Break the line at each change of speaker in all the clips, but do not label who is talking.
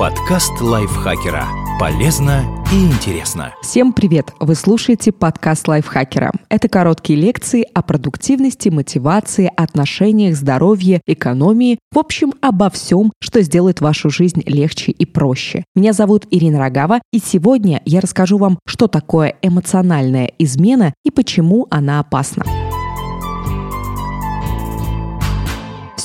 Подкаст лайфхакера. Полезно и интересно.
Всем привет! Вы слушаете подкаст лайфхакера. Это короткие лекции о продуктивности, мотивации, отношениях, здоровье, экономии. В общем, обо всем, что сделает вашу жизнь легче и проще. Меня зовут Ирина Рогава, и сегодня я расскажу вам, что такое эмоциональная измена и почему она опасна.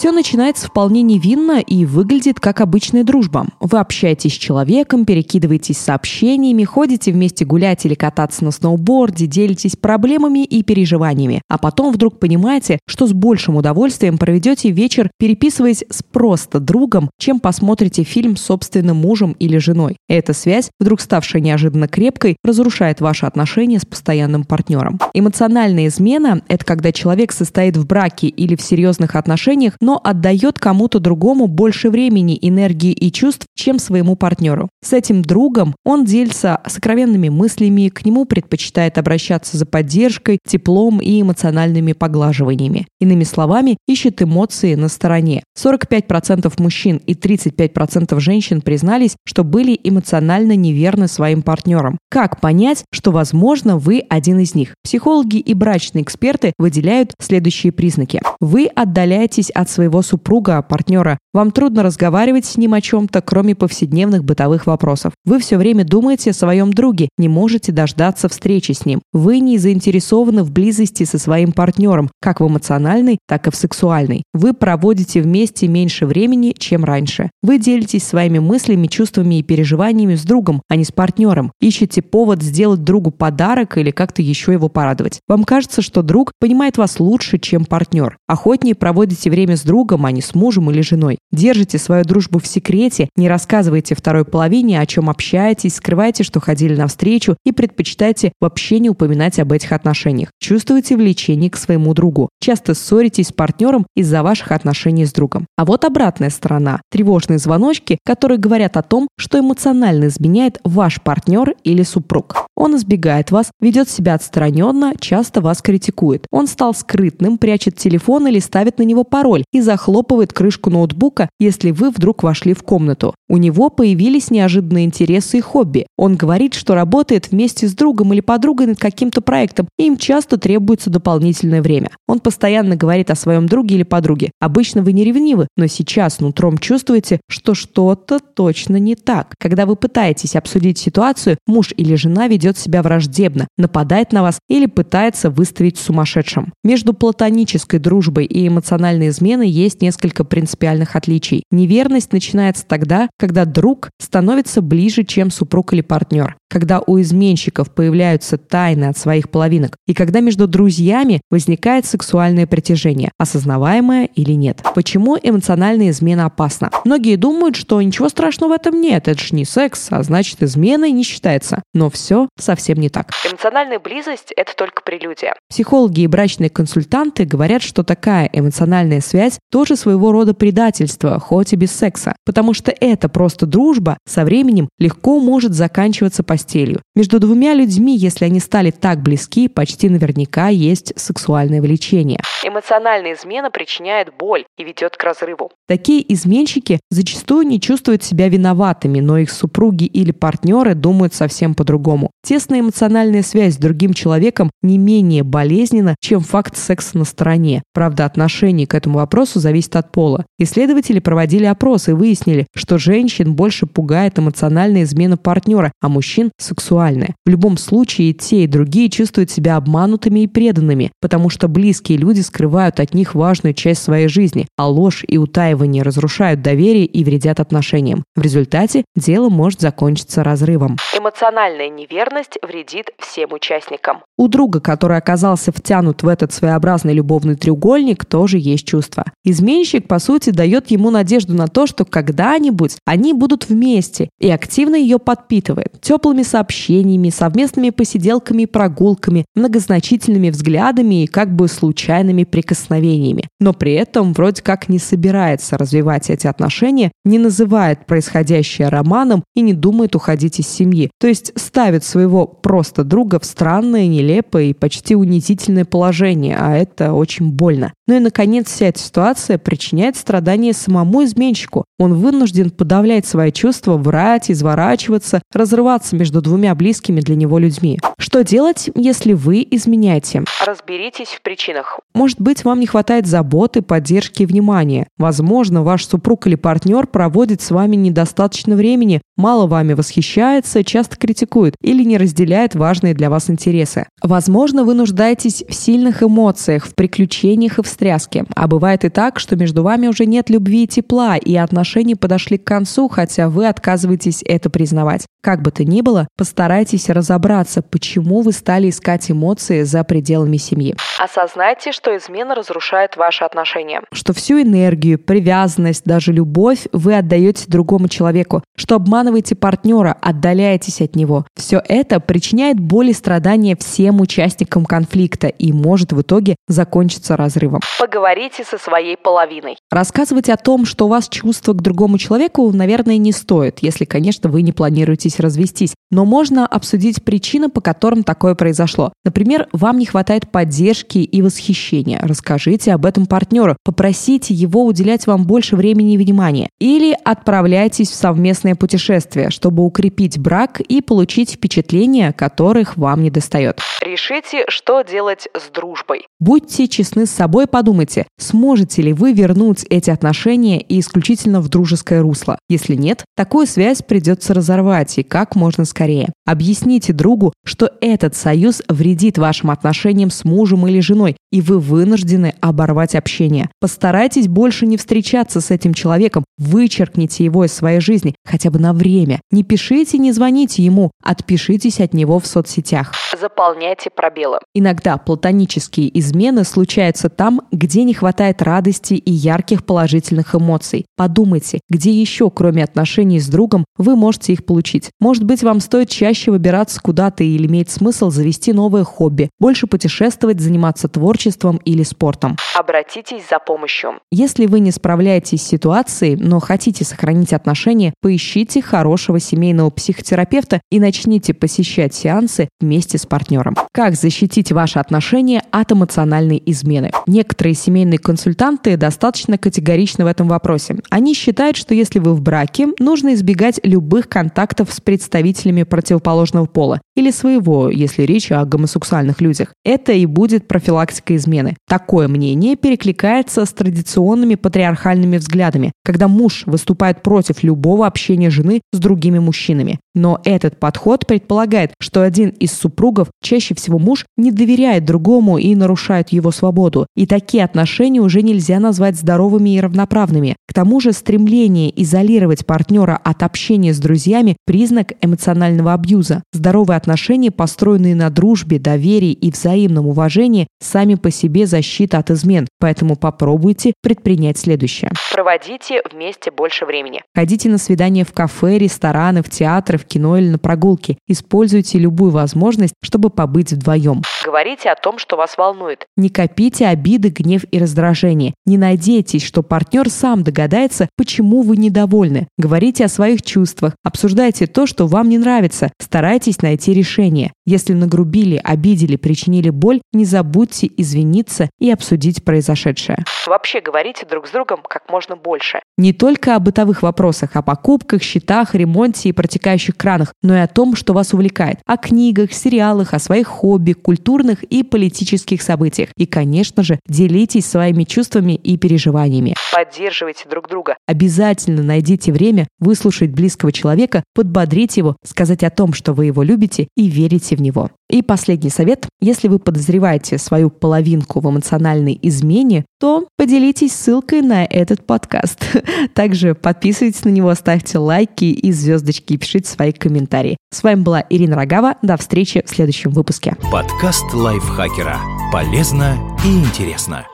Все начинается вполне невинно и выглядит как обычная дружба. Вы общаетесь с человеком, перекидываетесь сообщениями, ходите вместе гулять или кататься на сноуборде, делитесь проблемами и переживаниями. А потом вдруг понимаете, что с большим удовольствием проведете вечер, переписываясь с просто другом, чем посмотрите фильм с собственным мужем или женой. Эта связь, вдруг ставшая неожиданно крепкой, разрушает ваши отношения с постоянным партнером. Эмоциональная измена – это когда человек состоит в браке или в серьезных отношениях, но отдает кому-то другому больше времени, энергии и чувств, чем своему партнеру. С этим другом он делится сокровенными мыслями, к нему предпочитает обращаться за поддержкой, теплом и эмоциональными поглаживаниями. Иными словами, ищет эмоции на стороне. 45% мужчин и 35% женщин признались, что были эмоционально неверны своим партнерам. Как понять, что, возможно, вы один из них? Психологи и брачные эксперты выделяют следующие признаки. Вы отдаляетесь от своего супруга, партнера. Вам трудно разговаривать с ним о чем-то, кроме повседневных бытовых вопросов. Вы все время думаете о своем друге, не можете дождаться встречи с ним. Вы не заинтересованы в близости со своим партнером, как в эмоциональной, так и в сексуальной. Вы проводите вместе меньше времени, чем раньше. Вы делитесь своими мыслями, чувствами и переживаниями с другом, а не с партнером. Ищете повод сделать другу подарок или как-то еще его порадовать. Вам кажется, что друг понимает вас лучше, чем партнер. Охотнее проводите время с другом, а не с мужем или женой. Держите свою дружбу в секрете, не рассказывайте второй половине, о чем общаетесь, скрывайте, что ходили навстречу и предпочитайте вообще не упоминать об этих отношениях. Чувствуете влечение к своему другу. Часто ссоритесь с партнером из-за ваших отношений с другом. А вот обратная сторона. Тревожные звоночки, которые говорят о том, что эмоционально изменяет ваш партнер или супруг. Он избегает вас, ведет себя отстраненно, часто вас критикует. Он стал скрытным, прячет телефон или ставит на него пароль и захлопывает крышку ноутбука, если вы вдруг вошли в комнату. У него появились неожиданные интересы и хобби. Он говорит, что работает вместе с другом или подругой над каким-то проектом, и им часто требуется дополнительное время. Он постоянно говорит о своем друге или подруге. Обычно вы не ревнивы, но сейчас нутром чувствуете, что что-то точно не так. Когда вы пытаетесь обсудить ситуацию, муж или жена ведет себя враждебно, нападает на вас или пытается выставить сумасшедшим. Между платонической дружбой и эмоциональной изменой есть несколько принципиальных отличий. Неверность начинается тогда, когда друг становится ближе, чем супруг или партнер, когда у изменщиков появляются тайны от своих половинок, и когда между друзьями возникает сексуальное притяжение, осознаваемое или нет. Почему эмоциональная измена опасна? Многие думают, что ничего страшного в этом нет, это же не секс, а значит изменой не считается. Но все совсем не так. Эмоциональная близость – это только прелюдия. Психологи и брачные консультанты говорят, что такая эмоциональная связь тоже своего рода предательство, хоть и без секса, потому что это просто дружба со временем легко может заканчиваться постелью. Между двумя людьми, если они стали так близки, почти наверняка есть сексуальное влечение. Эмоциональная измена причиняет боль и ведет к разрыву. Такие изменщики зачастую не чувствуют себя виноватыми, но их супруги или партнеры думают совсем по-другому. Тесная эмоциональная связь с другим человеком не менее болезненна, чем факт секса на стороне. Правда, отношение к этому вопросу зависит от пола. Исследователи проводили опросы и выяснили, что женщин больше пугает эмоциональная измена партнера, а мужчин – сексуальная. В любом случае, те, и другие чувствуют себя обманутыми и преданными, потому что близкие люди скрывают от них важную часть своей жизни, а ложь и утаивание разрушают доверие и вредят отношениям. В результате дело может закончиться разрывом. Эмоциональная неверность вредит всем участникам. У друга, который оказался втянут в этот своеобразный любовный треугольник, тоже есть чувства. Изменщик, по сути, дает ему надежду на то, что когда-нибудь они будут вместе и активно ее подпитывает. Теплыми веселыми сообщениями, совместными посиделками и прогулками, многозначительными взглядами и как бы случайными прикосновениями. Но при этом вроде как не собирается развивать эти отношения, не называет происходящее романом и не думает уходить из семьи. То есть ставит своего просто друга в странное, нелепое и почти унизительное положение, а это очень больно. Ну и, наконец, вся эта ситуация причиняет страдания самому изменщику. Он вынужден подавлять свои чувства, врать, изворачиваться, разрываться между двумя близкими для него людьми. Что делать, если вы изменяете?
Разберитесь в причинах.
Может быть, вам не хватает заботы, поддержки и внимания. Возможно, ваш супруг или партнер проводит с вами недостаточно времени, мало вами восхищается, часто критикует или не разделяет важные для вас интересы. Возможно, вы нуждаетесь в сильных эмоциях, в приключениях и в встряске. А бывает и так, что между вами уже нет любви и тепла, и отношения подошли к концу, хотя вы отказываетесь это признавать. Как бы то ни было, постарайтесь разобраться, почему вы стали искать эмоции за пределами семьи.
Осознайте, что измена разрушает ваши отношения.
Что всю энергию, привязанность, даже любовь вы отдаете другому человеку, что обманываете партнера, отдаляетесь от него. Все это причиняет боль и страдания всем участникам конфликта и может в итоге закончиться разрывом.
Поговорите со своей половиной.
Рассказывать о том, что у вас чувства к другому человеку, наверное, не стоит, если, конечно, вы не планируете развестись. Но можно обсудить причины, по которым такое произошло. Например, вам не хватает поддержки и восхищения. Расскажите об этом партнеру, попросите его уделять вам больше времени и внимания. Или отправляйтесь в совместное путешествие, чтобы укрепить брак и получить впечатления, которых вам не достает.
Решите, что делать с дружбой.
Будьте честны с собой, подумайте, сможете ли вы вернуть эти отношения и исключительно в дружеское русло. Если нет, такую связь придется разорвать и как можно скорее. Объясните другу, что этот союз вредит вашим отношениям с мужем или женой, и вы вынуждены оборвать общение. Постарайтесь больше не встречаться с этим человеком, вычеркните его из своей жизни хотя бы на время. Не пишите, не звоните ему, отпишитесь от него в соцсетях.
Заполняйте пробелы.
Иногда платонические измены случаются там, где не хватает радости и ярких положительных эмоций. Подумайте, где еще, кроме отношений с другом, вы можете их получить. Может быть, вам стоит чаще выбираться куда-то или имеет смысл завести новое хобби, больше путешествовать, заниматься творчеством или спортом.
Обратитесь за помощью.
Если вы не справляетесь с ситуацией, но хотите сохранить отношения, поищите хорошего семейного психотерапевта и начните посещать сеансы вместе с партнером. Как защитить ваши отношения от эмоциональной измены? Некоторые семейные консультанты достаточно категоричны в этом вопросе. Они считают, что если вы в браке, нужно избегать любых контактов с представителями противоположного пола или своего, если речь о гомосексуальных людях. Это и будет профилактика измены. Такое мнение перекликается с традиционными патриархальными взглядами, когда муж выступает против любого общения жены с другими мужчинами. Но этот подход предполагает, что один из супругов, чаще всего муж, не доверяет другому и нарушает его свободу. И такие отношения уже нельзя назвать здоровыми и равноправными. К тому же стремление изолировать партнера от общения с друзьями – признак эмоционального абьюза. Здоровые отношения, построенные на дружбе, доверии и взаимном уважении, сами по себе защита от измен. Поэтому попробуйте предпринять следующее.
Проводите вместе больше времени.
Ходите на свидания в кафе, рестораны, в театры, в кино или на прогулки. Используйте любую возможность, чтобы побыть вдвоем.
Говорите о том, что вас волнует.
Не копите обиды, гнев и раздражение. Не надейтесь, что партнер сам догадается, почему вы недовольны. Говорите о своих чувствах. Обсуждайте то, что вам не нравится. Старайтесь найти решение. Если нагрубили, обидели, причинили боль, не забудьте извиниться и обсудить произошедшее.
Вообще говорите друг с другом как можно больше.
Не только о бытовых вопросах, о покупках, счетах, ремонте и протекающих кранах, но и о том, что вас увлекает. О книгах, сериалах, о своих хобби, культурных и политических событиях. И, конечно же, делитесь своими чувствами и переживаниями.
Поддерживайте друг друга.
Обязательно найдите время выслушать близкого человека, подбодрить его, сказать о том, что вы его любите и верите в него. И последний совет. Если вы подозреваете свою половинку в эмоциональной измене, то поделитесь ссылкой на этот подкаст. Также подписывайтесь на него, ставьте лайки и звездочки и пишите свои комментарии. С вами была Ирина Рогава. До встречи в следующем выпуске.
Подкаст лайфхакера. Полезно и интересно.